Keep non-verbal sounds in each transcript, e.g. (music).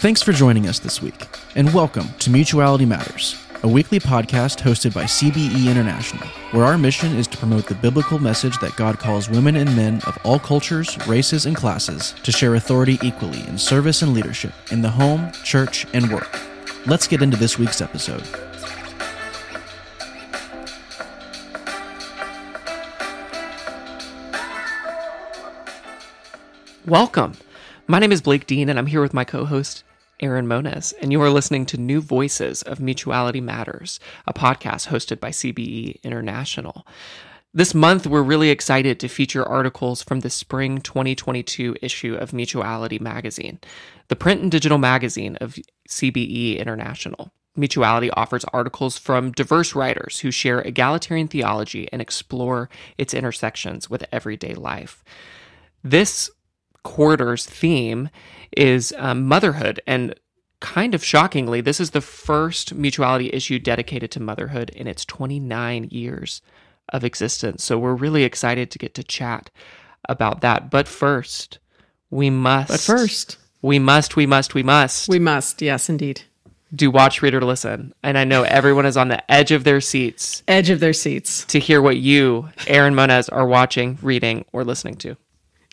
Thanks for joining us this week, and welcome to Mutuality Matters, a weekly podcast hosted by CBE International, where our mission is to promote the biblical message that God calls women and men of all cultures, races, and classes to share authority equally in service and leadership in the home, church, and work. Let's get into this week's episode. Welcome. My name is Blake Dean, and I'm here with my co host, Aaron Moniz, and you are listening to New Voices of Mutuality Matters, a podcast hosted by CBE International. This month, we're really excited to feature articles from the spring 2022 issue of Mutuality Magazine, the print and digital magazine of CBE International. Mutuality offers articles from diverse writers who share egalitarian theology and explore its intersections with everyday life. This quarter's theme is um, motherhood. And kind of shockingly, this is the first mutuality issue dedicated to motherhood in its 29 years of existence. So we're really excited to get to chat about that. But first, we must. But first, we must, we must, we must. We must, yes, indeed. Do watch, read, or listen. And I know everyone is on the edge of their seats. Edge of their seats. To hear what you, Aaron Moniz, are watching, reading, or listening to.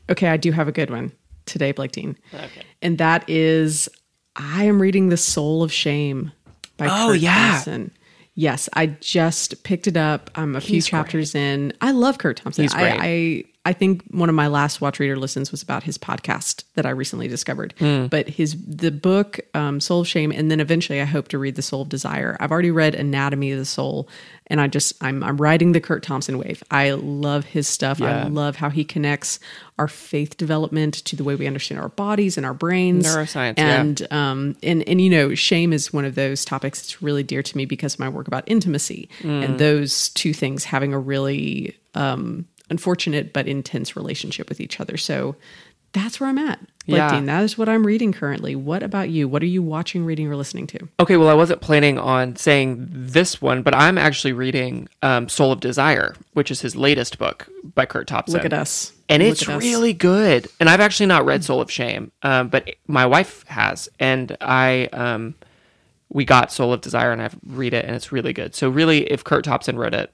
Okay, I do have a good one today, Blake Dean. Okay. And that is I am reading The Soul of Shame by oh, Curt yeah. Thompson. Yes, I just picked it up. I'm a few chapters great. in. I love Curt Thompson. He's great. I, I I think one of my last watch reader listens was about his podcast that I recently discovered. Hmm. But his the book um, Soul of Shame, and then eventually I hope to read The Soul of Desire. I've already read Anatomy of the Soul, and I just I'm I'm riding the Curt Thompson wave. I love his stuff. I love how he connects our faith development to the way we understand our bodies and our brains, Neuroscience, yeah. and um and and you know shame is one of those topics that's really dear to me because of my work about intimacy Mm. and those two things having a really um unfortunate but intense relationship with each other so that's where i'm at Yeah. Dean, that is what i'm reading currently what about you what are you watching reading or listening to Okay, well, I wasn't planning on saying this one, but I'm actually reading um, Soul of Desire, which is his latest book by Curt Thompson. look at us And Look it's us. really good. And I've actually not read Soul of Shame, um, but my wife has. And I, um, we got Soul of Desire and I've read it and it's really good. So, really, if Curt Thompson wrote it,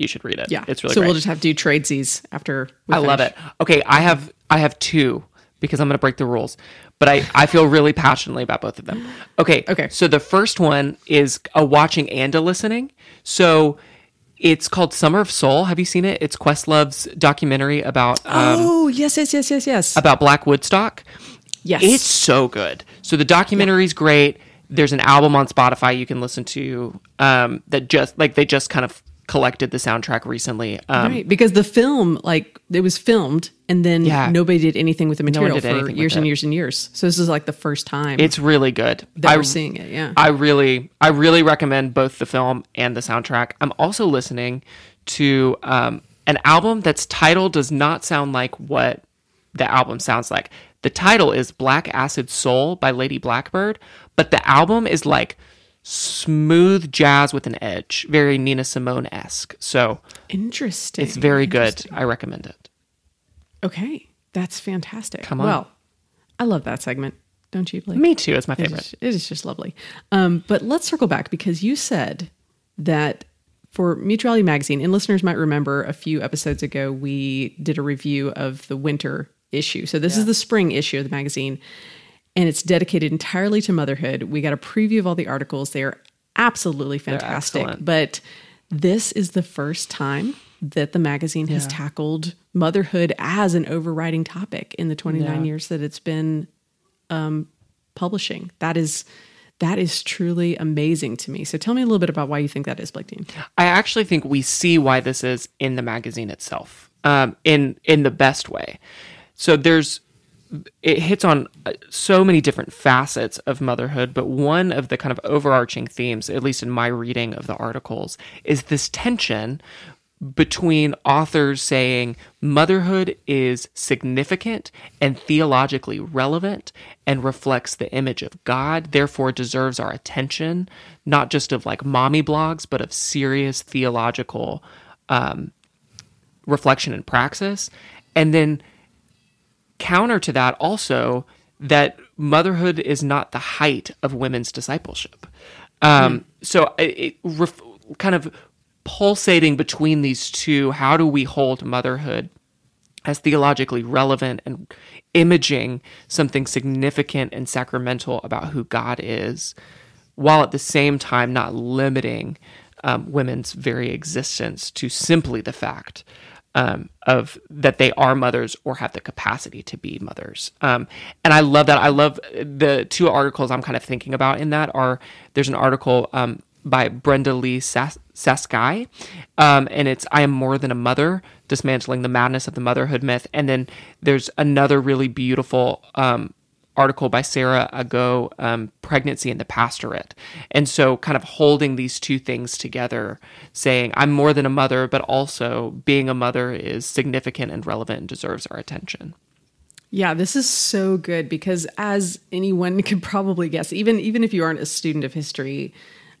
you should read it. yeah It's really so great. we'll just have to do tradesies after I love it. Okay, I have I have two because I'm going to break the rules, but I I feel really passionately about both of them. Okay. Okay. So the first one is a watching and a listening. So it's called Summer of Soul. Have you seen it? It's Questlove's documentary about um, oh yes yes yes yes yes about Black Woodstock. yes It's so good. So the documentary documentary's great. There's an album on Spotify you can listen to um, that just like they just kind of collected the soundtrack recently. Um, right because the film like it was filmed and then Yeah. nobody did anything with the material did for years and it. years and years so this is like the first time It's really good. that I, we're seeing it yeah I really, I really recommend both the film and the soundtrack. I'm also listening to um, an album that's title does not sound like what the album sounds like. The title is Black Acid Soul by Lady Blackbird, but the album is like smooth jazz with an edge, very Nina Simone esque. So interesting it's very good. I recommend it. okay that's fantastic Come on. well i love that segment don't you Blake? Me too. It's my favorite. is, it is just lovely um, but let's circle back because you said that for mutuality magazine and listeners might remember a few episodes ago we did a review of the winter issue so this is the spring issue of the magazine and it's dedicated entirely to motherhood. We got a preview of all the articles. They are absolutely fantastic. But this is the first time that the magazine has tackled motherhood as an overriding topic in the 29 Yeah. years that it's been um, publishing. That is that is truly amazing to me. So tell me a little bit about why you think that is, Blake Dean. I actually think we see why this is in the magazine itself, um, in in the best way. So there's it hits on uh, so many different facets of motherhood, but one of the kind of overarching themes, at least in my reading of the articles, is this tension between authors saying motherhood is significant and theologically relevant and reflects the image of God, therefore deserves our attention, not just of like mommy blogs, but of serious theological um, reflection and praxis. And then counter to that also that motherhood is not the height of women's discipleship. Um, So it, it ref, kind of pulsating between these two. How do we hold motherhood as theologically relevant and imaging something significant and sacramental about who God is, while at the same time not limiting um, women's very existence to simply the fact um, of that they are mothers or have the capacity to be mothers. Um, and I love that. I love the two articles I'm kind of thinking about in that are there's an article um, by Brenda Lee Sas- Saskai, um, and it's I Am More Than a Mother, Dismantling the Madness of the Motherhood Myth. And then there's another really beautiful um, article by Sarah Ago, um, Pregnancy and the Pastorate. And so, kind of holding these two things together, saying, I'm more than a mother, but also being a mother is significant and relevant and deserves our attention. Yeah, this is so good because as anyone (laughs) could probably guess, even even if you aren't a student of history,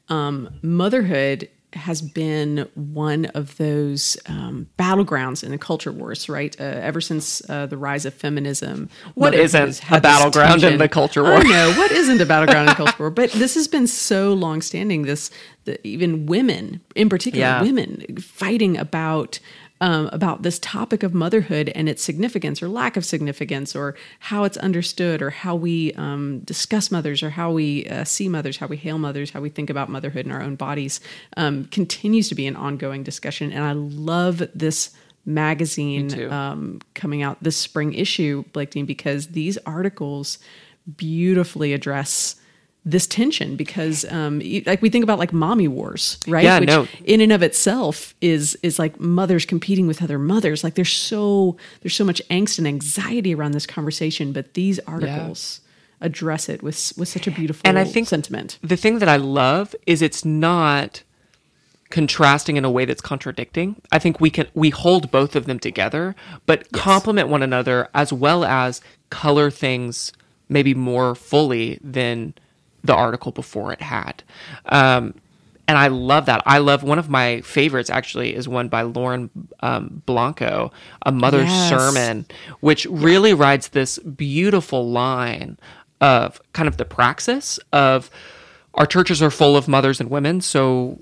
um, motherhood has been one of those um, battlegrounds in the culture wars, right? Uh, ever since uh, the rise of feminism, What isn't a battleground in the culture war? No, what isn't a battleground in the (laughs) culture war, but this has been so long-standing. This the, even women, in particular, Yeah. women fighting about um, about this topic of motherhood and its significance or lack of significance, or how it's understood, or how we um, discuss mothers, or how we uh, see mothers, how we hail mothers, how we think about motherhood in our own bodies, um, continues to be an ongoing discussion. And I love this magazine um, coming out this spring issue, Blake Dean, because these articles beautifully address this tension because um like we think about like mommy wars right? Yeah, which no. in and of itself is is like mothers competing with other mothers. Like there's so there's so much angst and anxiety around this conversation but these articles address it with with such a beautiful And I think- sentiment. the thing that I love is it's not contrasting in a way that's contradicting. I think we can we hold both of them together, but complement one another as well as color things maybe more fully than the article before it had. Um, and I love that. I love one of my favorites actually is one by Lauren um, Blanco, a mother's Yes. sermon, which really rides this beautiful line of kind of the praxis of our churches are full of mothers and women, so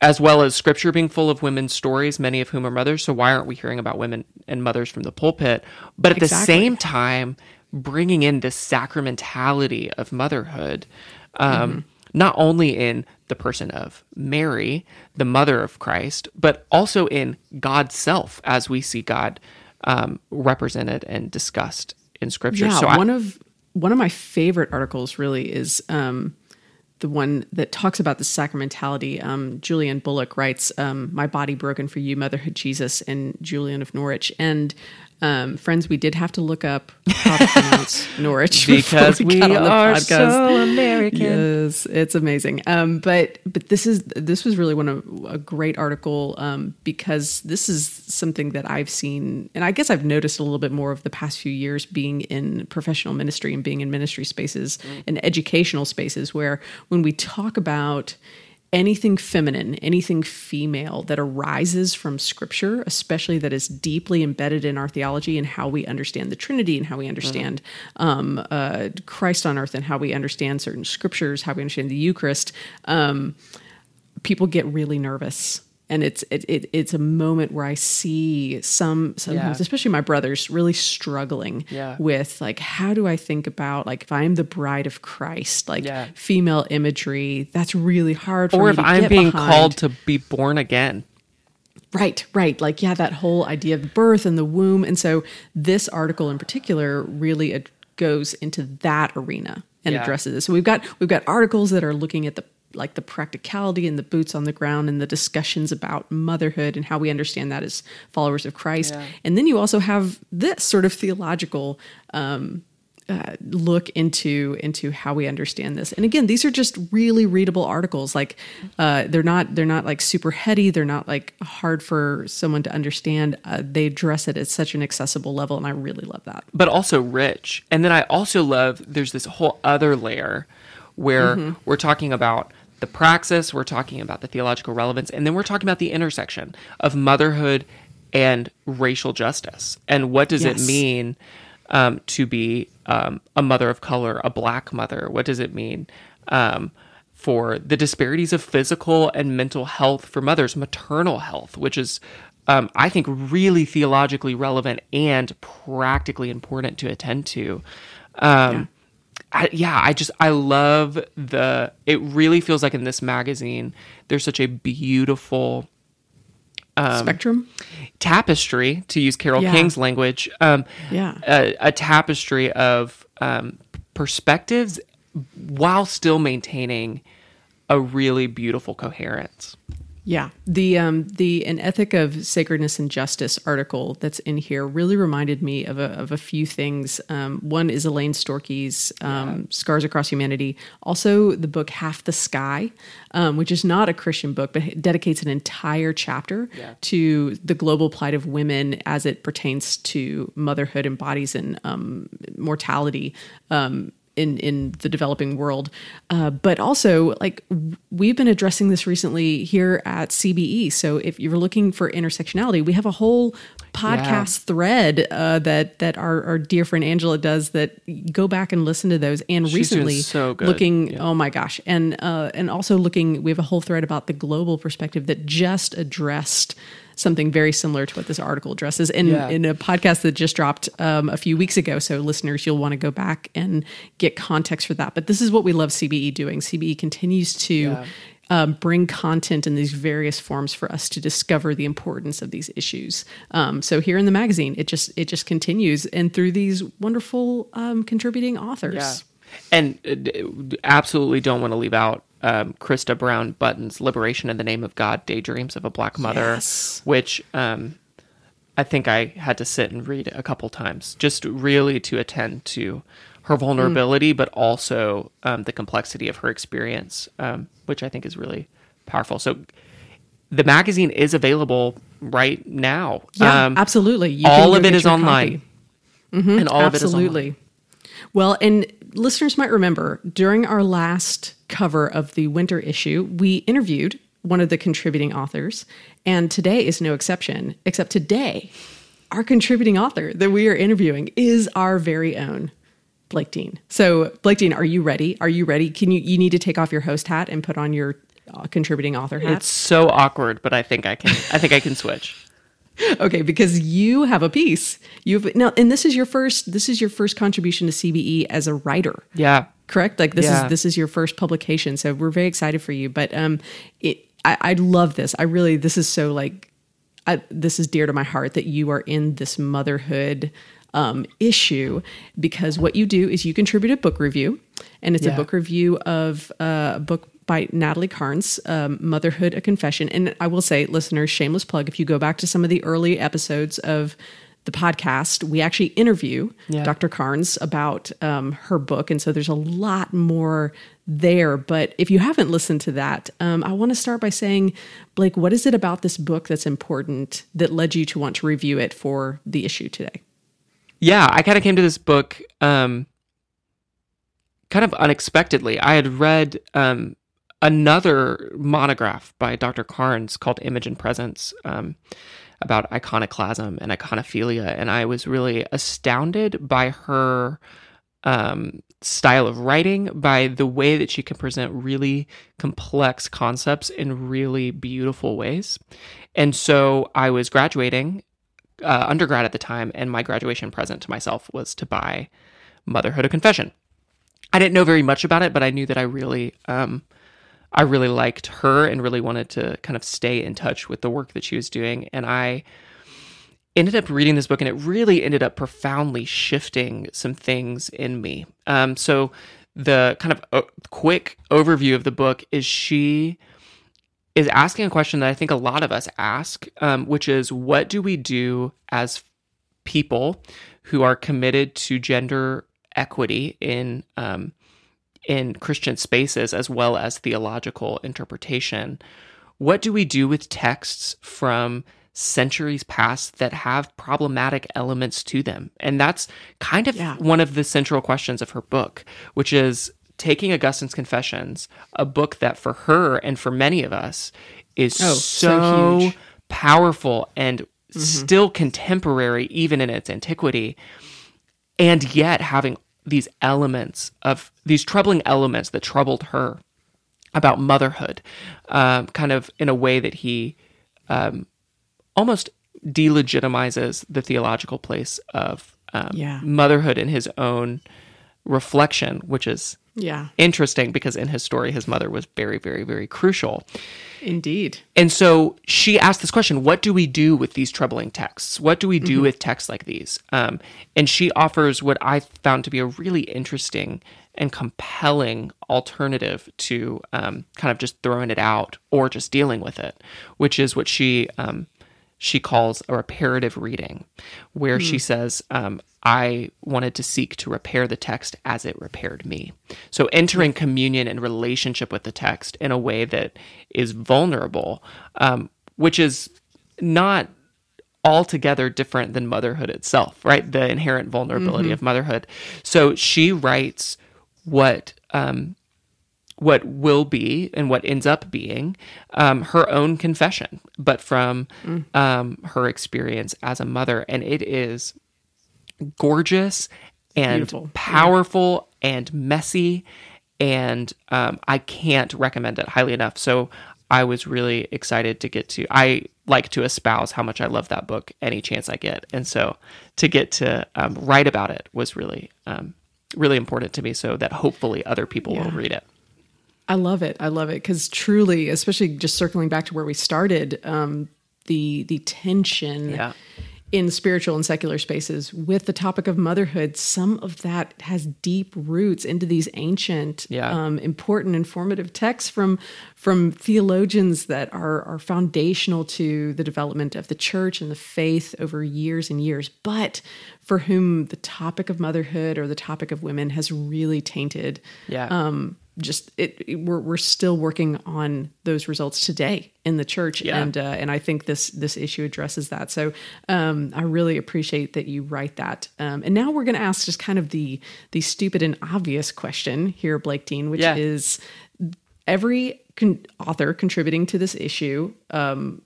as well as scripture being full of women's stories, many of whom are mothers. So why aren't we hearing about women and mothers from the pulpit? But at the same time, bringing in this sacramentality of motherhood, um, not only in the person of Mary, the mother of Christ, but also in God's self, as we see God um, represented and discussed in Scripture. Yeah, so I- one of one of my favorite articles really is um, the one that talks about the sacramentality. Um, Julian Bullock writes, um, "My body broken for you, motherhood Jesus," and Julian of Norwich. And um, friends, we did have to look up how to pronounce (laughs) Norwich because we the are so American. Yes, it's amazing. Um, but but this is this was really one of a great article um, because this is something that I've seen, and I guess I've noticed a little bit more of the past few years being in professional ministry and being in ministry spaces and educational spaces where when we talk about anything feminine, anything female that arises from scripture, especially that is deeply embedded in our theology and how we understand the Trinity and how we understand um, uh, Christ on earth and how we understand certain scriptures, how we understand the Eucharist, um, people get really nervous. And it's it, it it's a moment where I see some sometimes, Yeah. especially my brothers, really struggling Yeah. with like how do I think about like if I'm the bride of Christ, like Yeah. female imagery, that's really hard for or if I'm being behind. called to be born again. Right, right. Like, yeah, that whole idea of birth and the womb. And so this article in particular really ad- goes into that arena and addresses it. So we've got we've got articles that are looking at the like the practicality and the boots on the ground and the discussions about motherhood and how we understand that as followers of Christ. Yeah. And then you also have this sort of theological um, uh, look into into how we understand this. And again, these are just really readable articles. Like uh, they're not they're not like super heady. They're not like hard for someone to understand. Uh, they address it at such an accessible level, and I really love that. but also rich. And then I also love there's this whole other layer where Mm-hmm. we're talking about the praxis, we're talking about the theological relevance, and then we're talking about the intersection of motherhood and racial justice. And what does Yes. it mean um, to be um, a mother of color, a black mother? What does it mean um, for the disparities of physical and mental health for mothers, maternal health, which is, um, I think, really theologically relevant and practically important to attend to. Um, I, yeah, I just I love the. It really feels like in this magazine, there's such a beautiful Um, Spectrum. tapestry, to use Carole Yeah. King's language. Um, Yeah. a, a tapestry of um, perspectives while still maintaining a really beautiful coherence. Yeah, the um, the an ethic of sacredness and justice article that's in here really reminded me of a, of a few things. Um, one is Elaine Storkey's um, "Scars Across Humanity." Also, the book "Half the Sky," um, which is not a Christian book, but dedicates an entire chapter to the global plight of women as it pertains to motherhood and bodies and um, mortality. Um, in in the developing world, uh, but also like we've been addressing this recently here at CBE. So if you're looking for intersectionality, we have a whole podcast thread uh, that that our, our dear friend Angela does. That go back and listen to those. And She's recently, so looking oh my gosh, and uh, and also looking, we have a whole thread about the global perspective that just addressed something very similar to what this article addresses in Yeah. in a podcast that just dropped um, a few weeks ago. So listeners, you'll want to go back and get context for that. But this is what we love CBE doing. CBE continues to. Um, bring content in these various forms for us to discover the importance of these issues. Um, so here in the magazine, it just it just continues, and through these wonderful um, contributing authors. And uh, absolutely don't want to leave out um, Krista Brown Button's Liberation in the Name of God Daydreams of a Black Mother, Yes. which um, I think I had to sit and read a couple times just really to attend to her vulnerability, but also um, the complexity of her experience, um, which I think is really powerful. So the magazine is available right now. Yeah, Um, absolutely. You all go of it is online. and all of it is online. Absolutely. Well, and listeners might remember during our last cover of the winter issue, we interviewed one of the contributing authors, and today is no exception, except today, our contributing author that we are interviewing is our very own Blake Dean. So, Blake Dean, are you ready? Are you ready? Can you you need to take off your host hat and put on your uh, contributing author hat? It's so awkward, but I think I can. I think I can switch. (laughs) okay because you have a piece. You've now and this is your first this is your first contribution to cbe as a writer. Yeah. correct? Like this Yeah. is this is your first publication so we're very excited for you but um it i i love this. I really this is so like I, this is dear to my heart that you are in this motherhood um, issue because what you do is you contribute a book review, and it's a book review of uh, a book by Natalie Carnes, um, Motherhood: A Confession. And I will say, listeners, shameless plug: if you go back to some of the early episodes of the podcast, we actually interview Yeah. Dr. Carnes about um, her book, and so there's a lot more there. But if you haven't listened to that, um, I want to start by saying, Blake, what is it about this book that's important that led you to want to review it for the issue today? Yeah, I kind of came to this book um, kind of unexpectedly. I had read um, another monograph by Dr. Carnes called Image and Presence um, about iconoclasm and iconophilia, and I was really astounded by her um, style of writing, by the way that she can present really complex concepts in really beautiful ways. And so I was graduating uh, undergrad at the time, and my graduation present to myself was to buy Motherhood: A Confession. I didn't know very much about it, but I knew that I really, um, I really liked her and really wanted to kind of stay in touch with the work that she was doing. And I ended up reading this book, and it really ended up profoundly shifting some things in me. Um, so the kind of uh, quick overview of the book is she is asking a question that I think a lot of us ask, um, which is what do we do as people who are committed to gender equity in um, in Christian spaces as well as theological interpretation? What do we do with texts from centuries past that have problematic elements to them? And that's kind of Yeah. one of the central questions of her book, which is taking Augustine's Confessions, a book that for her and for many of us is Oh, so, so powerful and mm-hmm. still contemporary, even in its antiquity. and yet having these elements of these troubling elements that troubled her about motherhood, um, kind of in a way that he um, almost delegitimizes the theological place of um, Yeah. motherhood in his own reflection, which is Yeah, interesting because in his story, his mother was very, very, very crucial. indeed. And so she asked this question What do we do with these troubling texts? What do we do with texts like these? Um, and she offers what I found to be a really interesting and compelling alternative to um, kind of just throwing it out or just dealing with it, which is what she. Um, she calls a reparative reading, where she says, um, I wanted to seek to repair the text as it repaired me. So entering communion and relationship with the text in a way that is vulnerable, um, which is not altogether different than motherhood itself, right? The inherent vulnerability of motherhood. So she writes what um, what will be and what ends up being um, her own confession, but from um, her experience as a mother, and it is gorgeous and Beautiful. powerful and messy, and um, I can't recommend it highly enough. So I was really excited to get to. I like to espouse how much I love that book any chance I get, and so to get to um, write about it was really, um, really important to me. So that hopefully other people will read it. I love it. I love it because truly, especially just circling back to where we started, um, the the tension Yeah. in spiritual and secular spaces with the topic of motherhood, some of that has deep roots into these ancient, Yeah. um, important, informative texts from from theologians that are are foundational to the development of the church and the faith over years and years, but for whom the topic of motherhood or the topic of women has really tainted Yeah. um, just it, it- we're we're still working on those results today in the church, Yeah. and uh, and I think this this issue addresses that. So um, I really appreciate that you write that. Um, and now we're going to ask just kind of the the stupid and obvious question here, Blake Dean, which Yeah. is every con- author contributing to this issue. Um,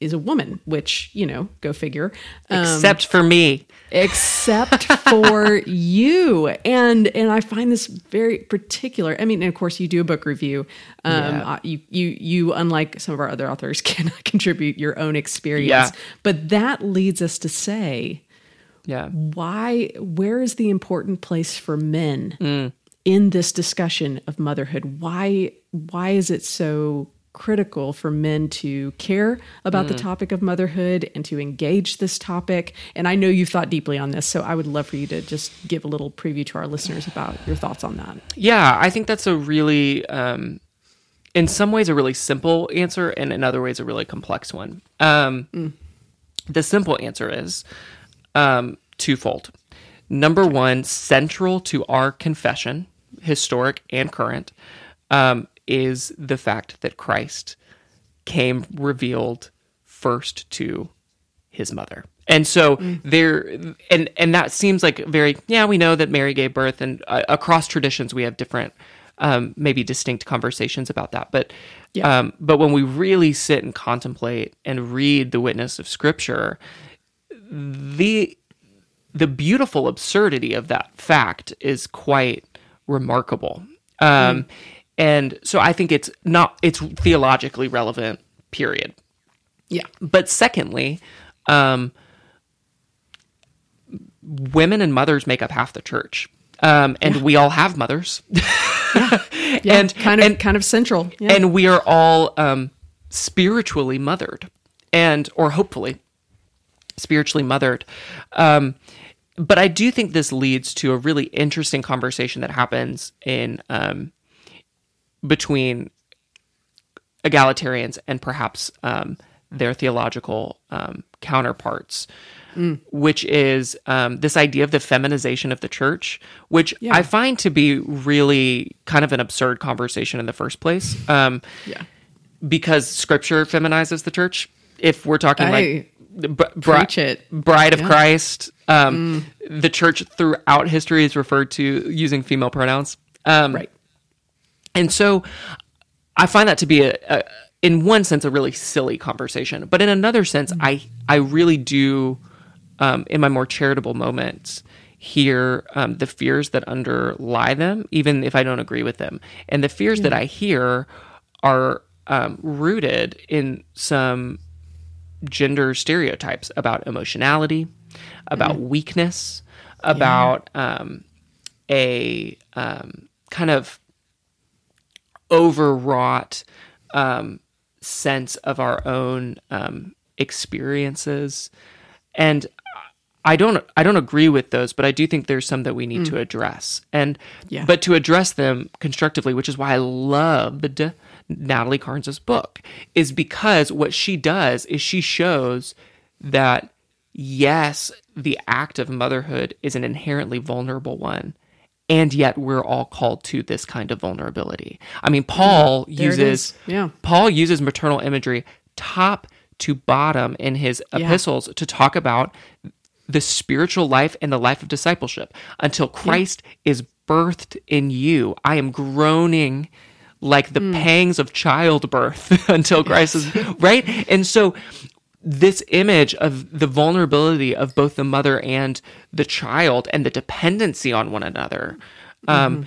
is a woman, which you know, go figure. Um, Except for me. except (laughs) for you and and i find this very particular i mean and of course you do a book review um Yeah. uh, you you you unlike some of our other authors (laughs) cannot contribute your own experience Yeah. but that leads us to say Yeah. why where is the important place for men Mm. in this discussion of motherhood why why is it so critical for men to care about Mm. the topic of motherhood and to engage this topic and i know you've thought deeply on this so i would love for you to just give a little preview to our listeners about your thoughts on that Yeah, I think that's a really, um, in some ways, a really simple answer, and in other ways, a really complex one. Um, The simple answer is um, twofold. Number one, central to our confession, historic and current, um, is the fact that Christ came revealed first to his mother. And so there and and that seems like very yeah, we know that Mary gave birth and uh, across traditions we have different um maybe distinct conversations about that. But Yeah. um but when we really sit and contemplate and read the witness of scripture, the the beautiful absurdity of that fact is quite remarkable. Um, And so I think it's not it's theologically relevant. Period. yeah But secondly, um, women and mothers make up half the church, um, and we all have mothers, (laughs) yeah and kind of and, kind of central yeah. and we are all um, spiritually mothered, and or hopefully spiritually mothered. Um, but I do think this leads to a really interesting conversation that happens in um, between egalitarians and perhaps um, their theological um, counterparts, which is um, this idea of the feminization of the church, which Yeah. I find to be really kind of an absurd conversation in the first place. Um, yeah because scripture feminizes the church. If we're talking Hey, like b- bri- bride of Yeah. Mm. Christ, um, the church throughout history is referred to using female pronouns. Um, right and so I find that to be a, a in one sense a really silly conversation, but in another sense I I really do um, in my more charitable moments hear um, the fears that underlie them, even if I don't agree with them. And the fears that I hear are um, rooted in some gender stereotypes about emotionality, about weakness, about um, a um, kind of overwrought um, sense of our own um, experiences, and I don't I don't agree with those, but I do think there's some that we need to address, and Yeah. but to address them constructively, which is why I loved Natalie Carnes's book, is because what she does is she shows that yes, the act of motherhood is an inherently vulnerable one. And yet we're all called to this kind of vulnerability. I mean, Paul it uses. Yeah. Paul uses maternal imagery top to bottom in his epistles to talk about the spiritual life and the life of discipleship until Christ is birthed in you. I am groaning like the hmm. pangs of childbirth (laughs) until Christ is right. And so this image of the vulnerability of both the mother and the child and the dependency on one another um,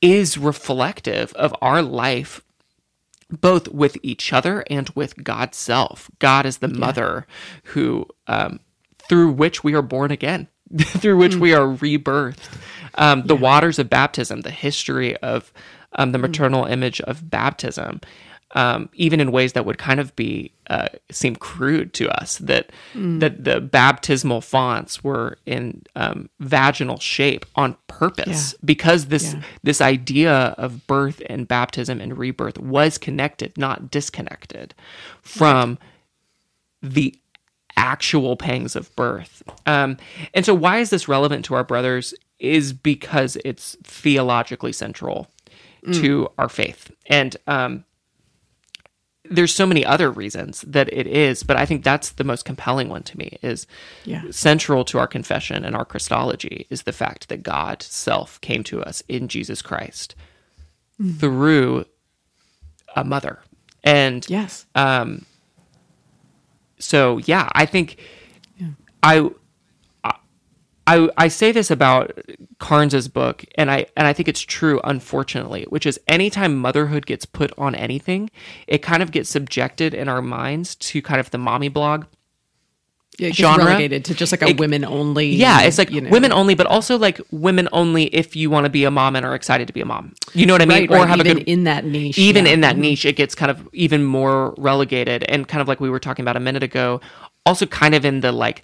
is reflective of our life both with each other and with God's self. God is the mother who, um, through which we are born again, (laughs) through which we are rebirthed. Um, the waters of baptism, the history of um, the maternal image of baptism, um, even in ways that would kind of be uh, seem crude to us, that that the baptismal fonts were in um, vaginal shape on purpose Yeah. because this Yeah. this idea of birth and baptism and rebirth was connected, not disconnected from the actual pangs of birth. Um, and so, why is this relevant to our brothers? Is because it's theologically central to our faith. And um, there's so many other reasons that it is, but I think that's the most compelling one to me is Yeah. central to our confession and our Christology is the fact that God self came to us in Jesus Christ mm. through a mother. And Yes. Um, so yeah, I think I, I I say this about Carnes's book, and I and I think it's true, unfortunately, which is anytime motherhood gets put on anything, it kind of gets subjected in our minds to kind of the mommy blog Yeah, it gets genre. relegated to just like a It- women only. Yeah, it's like you know. women only, but also like women only if you want to be a mom and are excited to be a mom. You know what I mean? Right, right. have even a good in that niche. even yeah. in that mm-hmm. niche, it gets kind of even more relegated, and kind of like we were talking about a minute ago. Also, kind of in the like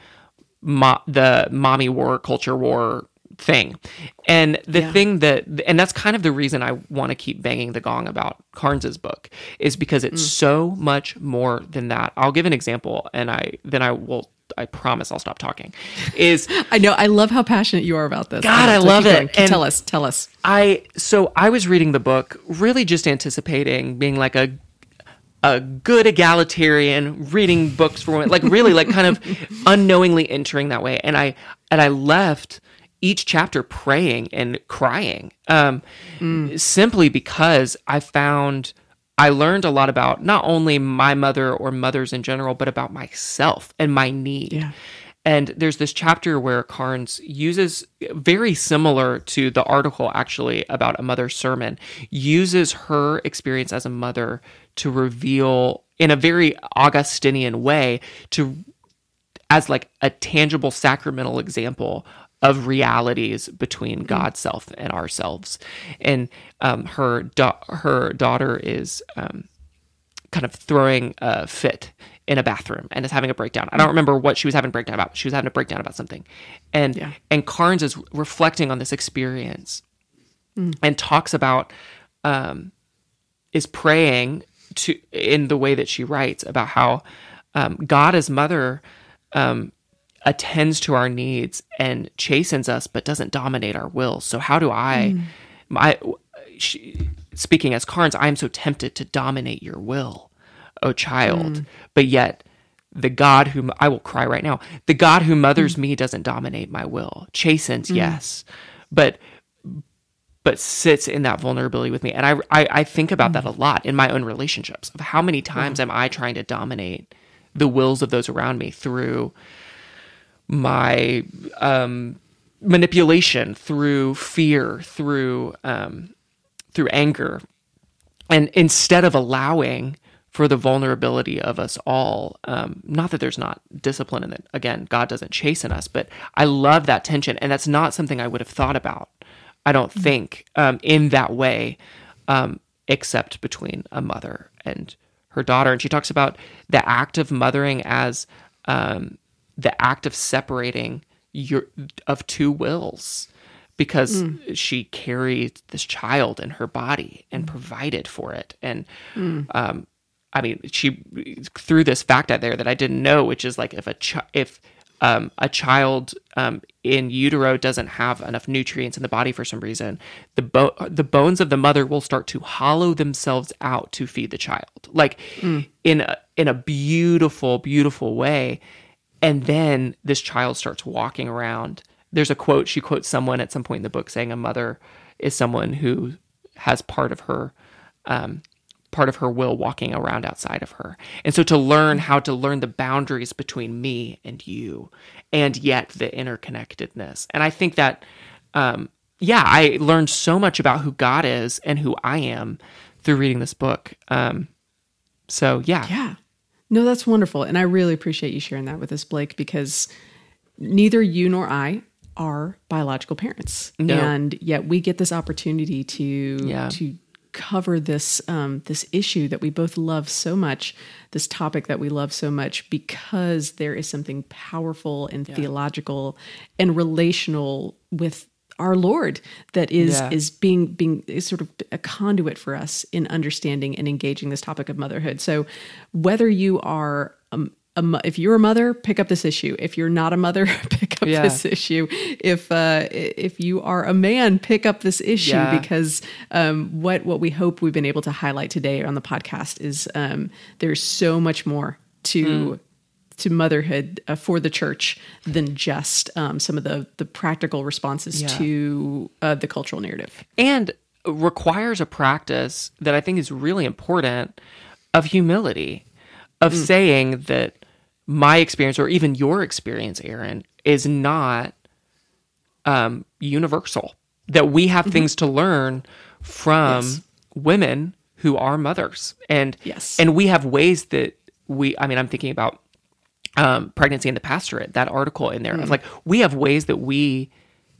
mo- the mommy war, culture war thing, and the Yeah. thing that, and that's kind of the reason I want to keep banging the gong about Carnes's book is because it's Mm. so much more than that. I'll give an example, and I then I will. I promise I'll stop talking. Is (laughs) I know. I love how passionate you are about this. God, I love it. tell us. Tell us. I so I was reading the book, really just anticipating being like a a good egalitarian, reading books for women, like really like kind of (laughs) unknowingly entering that way. And I and I left each chapter praying and crying, um, simply because I found I learned a lot about not only my mother or mothers in general, but about myself and my need. Yeah. And there's this chapter where Carnes uses very similar to the article actually about a mother's sermon, uses her experience as a mother to reveal in a very Augustinian way to as like a tangible sacramental example of realities between God's self and ourselves. And um, her da- her daughter is um, kind of throwing a fit in a bathroom and is having a breakdown. I don't remember what she was having a breakdown about. She was having a breakdown about something. And Yeah. and Carnes is reflecting on this experience and talks about um, is praying to in the way that she writes about how um, God as mother um, attends to our needs and chastens us, but doesn't dominate our will. So how do I, hmm. my, she, speaking as Carnes, I am so tempted to dominate your will, oh child, hmm. but yet. The God whom I will cry right now. The God who mothers hmm. me doesn't dominate my will. Chastens, yes, but but sits in that vulnerability with me. And I, I, I think about that a lot in my own relationships of how many times am I trying to dominate the wills of those around me through my um, manipulation, through fear, through um, through anger, and instead of allowing for the vulnerability of us all. Um, not that there's not discipline in it. Again, God doesn't chasten us, but I love that tension, and that's not something I would have thought about. I don't mm-hmm. think um, in that way, um, except between a mother and her daughter. And she talks about the act of mothering as um, the act of separating your of two wills because mm. she carried this child in her body and mm. provided for it and mm. um, I mean, she threw this fact out there that I didn't know, which is like if a ch- if um, a child um, in utero doesn't have enough nutrients in the body for some reason, the bo- the bones of the mother will start to hollow themselves out to feed the child, like mm. in a in a beautiful, beautiful way. And then this child starts walking around. There's a quote she quotes someone at some point in the book saying a mother is someone who has part of her um, part of her will walking around outside of her. And so to learn how to learn the boundaries between me and you, and yet the interconnectedness. And I think that, um, yeah, I learned so much about who God is and who I am through reading this book. Um, so yeah. Yeah. No, that's wonderful. And I really appreciate you sharing that with us, Blake, because neither you nor I are biological parents. No. And yet we get this opportunity to yeah. to cover this um, this issue that we both love so much, this topic that we love so much, because there is something powerful and yeah. theological and relational with our Lord that is yeah. is being being is sort of a conduit for us in understanding and engaging this topic of motherhood. So, whether you are um, a, if you're a mother, pick up this issue. If you're not a mother, (laughs) pick up yeah. this issue. If uh, if you are a man, pick up this issue yeah. because um, what what we hope we've been able to highlight today on the podcast is um, there's so much more to. Mm. To motherhood uh, for the church than just um, some of the the practical responses yeah. to uh, the cultural narrative, and requires a practice that I think is really important of humility, of mm. saying that my experience or even your experience, Aaron, is not um, universal. That we have mm-hmm. things to learn from yes. women who are mothers, and yes, and we have ways that we. I mean, I'm thinking about um, pregnancy in the pastorate. That article in there, mm. like we have ways that we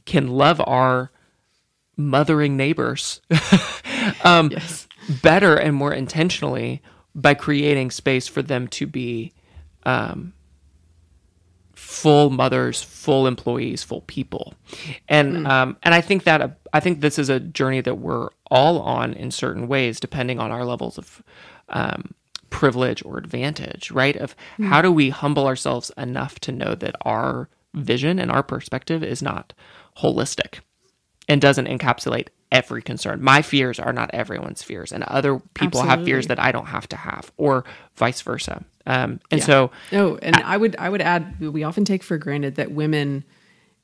can love our mothering neighbors (laughs) um, yes. better and more intentionally by creating space for them to be um, full mothers, full employees, full people, and mm. um, and I think that uh, I think this is a journey that we're all on in certain ways, depending on our levels of um, privilege or advantage. Right? Of mm. how do we humble ourselves enough to know that our vision and our perspective is not holistic and doesn't encapsulate every concern. My fears are not everyone's fears, and other people Absolutely. have fears that I don't have to have, or vice versa. Um, and yeah. so, no, and I, I would I would add we often take for granted that women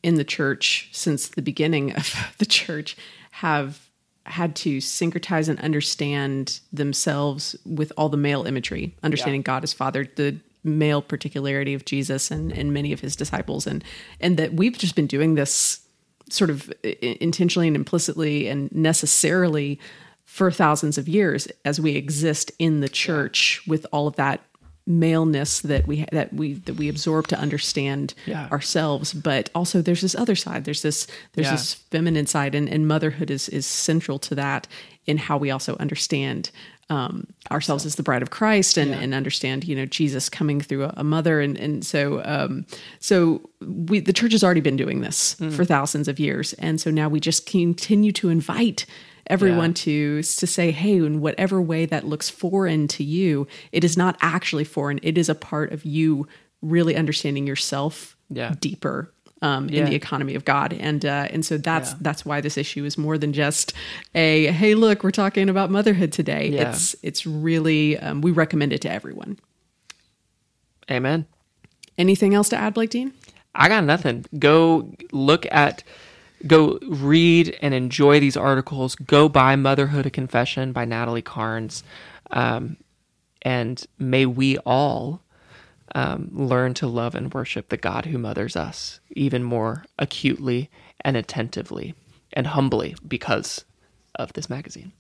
in the church since the beginning of (laughs) the church have had to syncretize and understand themselves with all the male imagery, understanding yeah. God as Father, the male particularity of Jesus and, and many of his disciples, and and that we've just been doing this sort of intentionally and implicitly and necessarily for thousands of years as we exist in the church with all of that maleness that we that we that we absorb to understand yeah. ourselves but also there's this other side there's this there's yeah. this feminine side and, and motherhood is is central to that in how we also understand um, ourselves as the bride of Christ and, yeah. and understand, you know, Jesus coming through a, a mother. And, and so, um, so we, the church has already been doing this mm. for thousands of years. And so now we just continue to invite everyone yeah. to to say hey in whatever way that looks foreign to you it is not actually foreign it is a part of you really understanding yourself yeah. deeper um, yeah. in the economy of God, and uh, and so that's yeah. that's why this issue is more than just a hey look we're talking about motherhood today. Yeah. It's it's really um, we recommend it to everyone. Amen. Anything else to add, Blake Dean? I got nothing. Go look at, go read and enjoy these articles. Go buy Motherhood a Confession by Natalie Carnes. Um, and may we all um, learn to love and worship the God who mothers us even more acutely and attentively and humbly because of this magazine.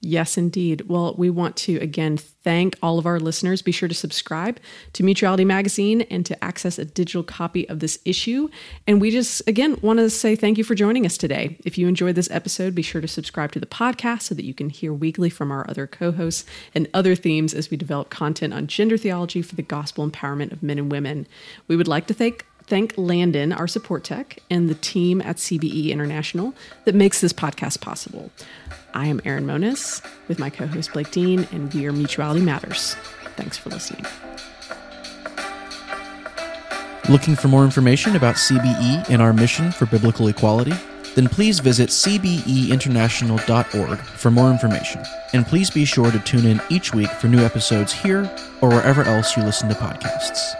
Yes, indeed. Well, we want to again thank all of our listeners. Be sure to subscribe to Mutuality Magazine and to access a digital copy of this issue. And we just, again, want to say thank you for joining us today. If you enjoyed this episode, be sure to subscribe to the podcast so that you can hear weekly from our other co hosts and other themes as we develop content on gender theology for the gospel empowerment of men and women. We would like to thank thank Landon, our support tech, and the team at CBE International that makes this podcast possible. I am Erin Moniz with my co host Blake Dean, and we are Mutuality Matters. Thanks for listening. Looking for more information about CBE and our mission for biblical equality? Then please visit cbeinternational.org for more information. And please be sure to tune in each week for new episodes here or wherever else you listen to podcasts.